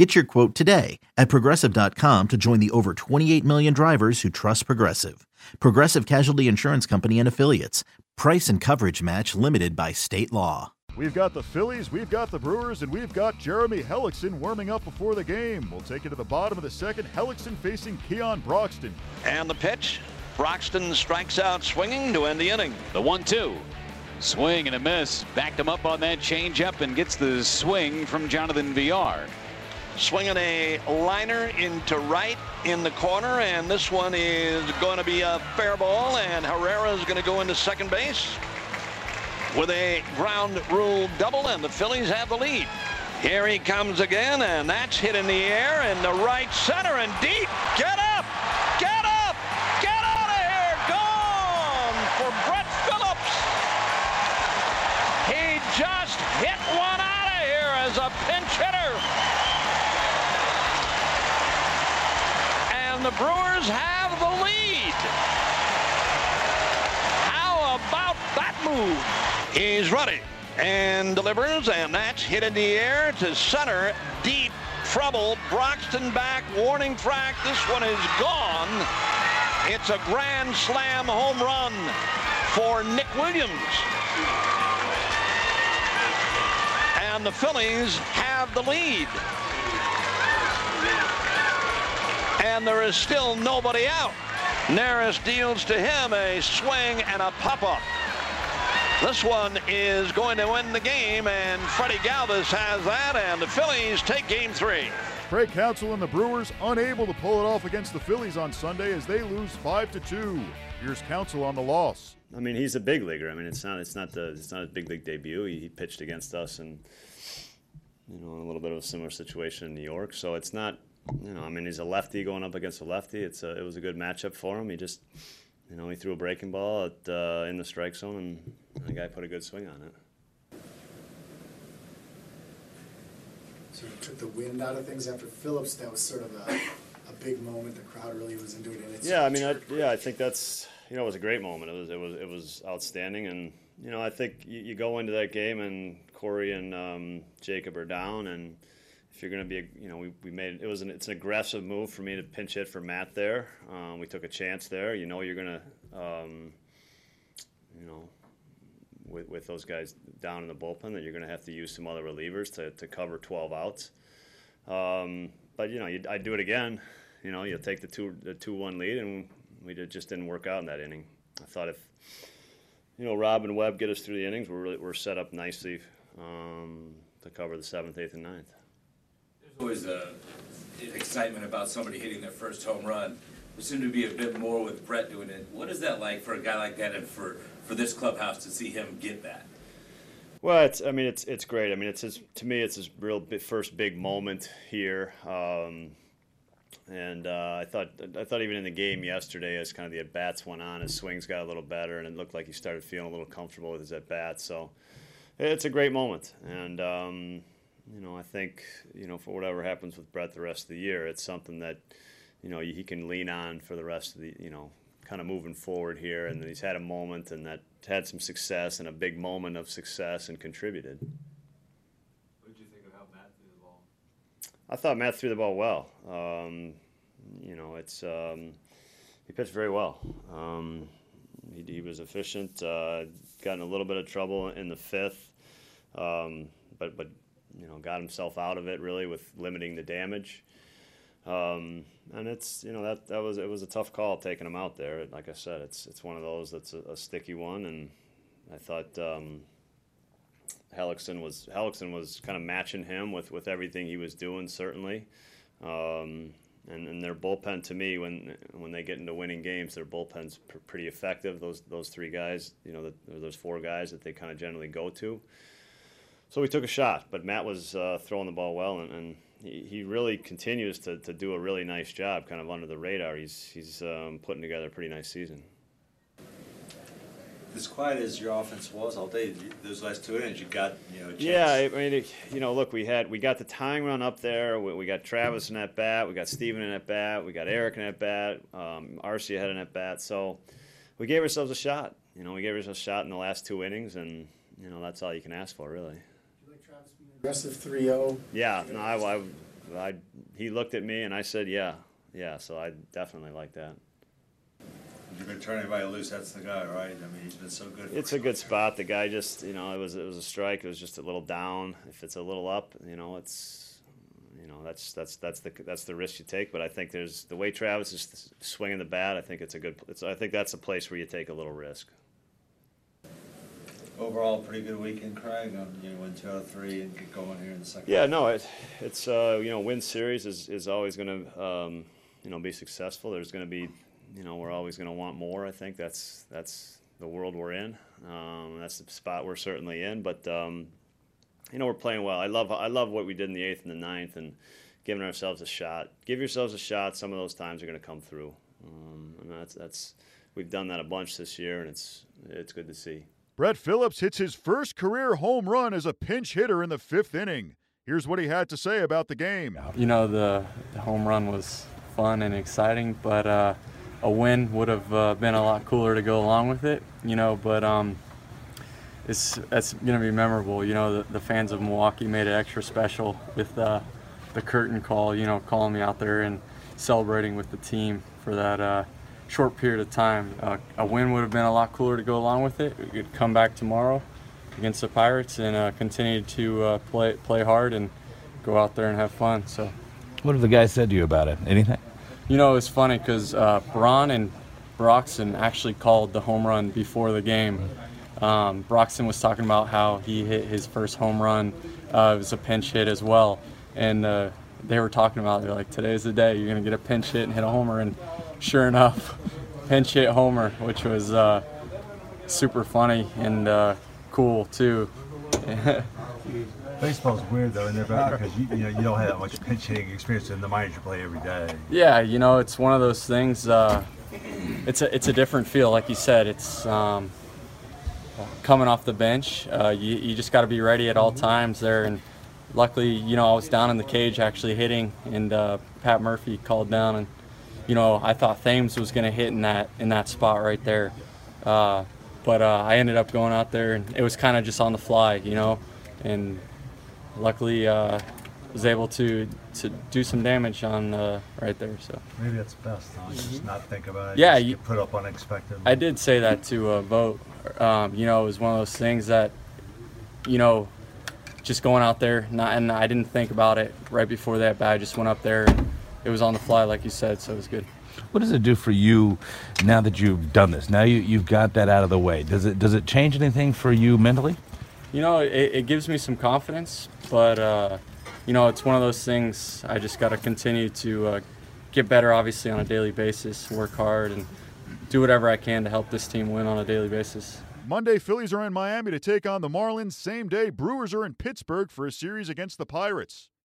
Get your quote today at progressive.com to join the over 28 million drivers who trust Progressive. Progressive Casualty Insurance Company and Affiliates. Price and coverage match limited by state law. We've got the Phillies, we've got the Brewers, and we've got Jeremy Hellickson warming up before the game. We'll take it to the bottom of the second. Hellickson facing Keon Broxton. And the pitch. Broxton strikes out swinging to end the inning. The 1 2. Swing and a miss. Backed him up on that changeup and gets the swing from Jonathan Villar. Swinging a liner into right in the corner, and this one is going to be a fair ball, and Herrera is going to go into second base with a ground rule double, and the Phillies have the lead. Here he comes again, and that's hit in the air in the right center and deep. Brewers have the lead. How about that move? He's ready and delivers, and that's hit in the air to center. Deep trouble. Broxton back. Warning track. This one is gone. It's a grand slam home run for Nick Williams. And the Phillies have the lead. And there is still nobody out. Neris deals to him a swing and a pop-up. This one is going to win the game, and Freddie Galvis has that, and the Phillies take game three. Craig Counsell and the Brewers unable to pull it off against the Phillies on Sunday as they lose 5 to 2. Here's Counsell on the loss. I mean, he's a big leaguer. I mean, it's not it's not the it's not a big league debut. He, he pitched against us and you know in a little bit of a similar situation in New York. So it's not you know I mean he's a lefty going up against a lefty. It's a, it was a good matchup for him. He just you know he threw a breaking ball at, uh, in the strike zone and the guy put a good swing on it. So you took the wind out of things after Phillips. That was sort of a, a big moment. The crowd really was into it. And it's Yeah, I mean, I, yeah, I think that's you know it was a great moment. It was it was it was outstanding, and you know I think you, you go into that game and Corey and um, Jacob are down, and you're going to be, you know, we, we made it was an it's an aggressive move for me to pinch hit for Matt there. Um, we took a chance there. You know, you're going to, um, you know. With, with those guys down in the bullpen, that you're going to have to use some other relievers to, to cover 12 outs. Um, but you know, you, I'd do it again. You know, you take the two the two one lead, and we did, just didn't work out in that inning. I thought if you know Rob and Webb get us through the innings, we're really, we're set up nicely um, to cover the seventh, eighth, and ninth. Always a excitement about somebody hitting their first home run. There seemed to be a bit more with Brett doing it. What is that like for a guy like that, and for for this clubhouse to see him get that? Well, it's I mean it's it's great. I mean it's his to me it's his real first big moment here. Um, and uh, I thought I thought even in the game yesterday, as kind of the at bats went on, his swings got a little better, and it looked like he started feeling a little comfortable with his at bats. So it's a great moment, and um, you know I think you know for whatever happens with Brett the rest of the year, it's something that you know he can lean on for the rest of the you know kind of moving forward here. And he's had a moment, and that had some success, and a big moment of success, and contributed. What did you think of how Matt threw the ball? I thought Matt threw the ball well. Um, you know, it's um, he pitched very well. Um, he, he, was efficient. Uh, got in a little bit of trouble in the fifth, um, but but you know got himself out of it really with limiting the damage. Um, and it's you know that that was it was a tough call taking him out there. Like I said, it's it's one of those that's a, a sticky one, and I thought um, was Hellickson was kind of matching him with, with everything he was doing certainly, um, and, and their bullpen to me when when they get into winning games, their bullpen's pr- pretty effective. Those those three guys, you know, the, those four guys that they kind of generally go to. So we took a shot, but Matt was uh, throwing the ball well, and, and he, he really continues to, to do a really nice job, kind of under the radar. He's he's um, putting together a pretty nice season. as quiet as your offense was all day, those last two innings, you got you know. Yeah, I mean, it, you know, look, we had we got the tying run up there. We, we got Travis in at bat, we got Steven in at bat, we got Eric in at bat, um, Arcia had an at bat. So we gave ourselves a shot. You know, we gave ourselves a shot in the last two innings, and you know that's all you can ask for, really. Aggressive 3-0. Yeah, no, I, I, I, he looked at me and I said, yeah, yeah. So I definitely like that. If you're going to turn anybody loose, that's the guy, right? I mean, he's been so good. It's a good spot. The guy just, you know, it was it was a strike. It was just a little down. If it's a little up, you know, it's, you know, that's that's that's the that's the risk you take. But I think there's the way Travis is swinging the bat. I think it's a good. It's, I think that's a place where you take a little risk. Overall, pretty good weekend, Craig. Um, you know, win two out of three and get going here in the second. Yeah, no, it, it's uh, you know, win series is is always going to um, you know be successful. There's going to be you know we're always going to want more. I think that's that's the world we're in. Um, that's the spot we're certainly in. But um, you know we're playing well. I love I love what we did in the eighth and the ninth and giving ourselves a shot. Give yourselves a shot. Some of those times are going to come through. Um, and that's that's we've done that a bunch this year, and it's it's good to see. Brett Phillips hits his first career home run as a pinch hitter in the fifth inning. Here's what he had to say about the game. You know, the, the home run was fun and exciting, but uh, a win would have uh, been a lot cooler to go along with it. You know, but um, it's it's going to be memorable. You know, the, the, fans of Milwaukee made it extra special with uh, the curtain call. You know, calling me out there and celebrating with the team for that uh, short period of time. Uh, a win would have been a lot cooler to go along with it. We could come back tomorrow against the Pirates and uh, continue to uh, play play hard and go out there and have fun. So, what have the guys said to you about it? Anything? You know, it's funny because uh, Braun and Broxton actually called the home run before the game. Um, Broxton was talking about how he hit his first home run. Uh, it was a pinch hit as well, and uh, they were talking about they're like today's the day you're gonna get a pinch hit and hit a homer and sure enough pinch hit homer which was uh, super funny and uh, cool too Baseball's weird though in their back because you, you know you don't have that much pinch hitting experience in the minors you play every day. Yeah, you know it's one of those things. Uh, it's a it's a different feel, like you said. It's um, coming off the bench. Uh, you you just got to be ready at all times there and luckily, you know, I was down in the cage actually hitting, and uh, Pat Murphy called down, and you know, I thought Thames was going to hit in that in that spot right there, uh, but uh, I ended up going out there, and it was kind of just on the fly, you know, and luckily uh, was able to to do some damage on uh, right there. So maybe that's best. Huh? Just not think about it. Yeah, you put up unexpected. I did say that to uh, Vogt. Um, you know, it was one of those things that, you know, just going out there, not, and I didn't think about it right before that, but I just went up there. And it was on the fly, like you said, so it was good. What does it do for you now that you've done this? Now you, you've got that out of the way. Does it does it change anything for you mentally? You know, it, it gives me some confidence, but uh, you know, it's one of those things. I just got to continue to uh, get better, obviously, on a daily basis. Work hard and do whatever I can to help this team win on a daily basis. Monday, Phillies are in Miami to take on the Marlins. Same day, Brewers are in Pittsburgh for a series against the Pirates.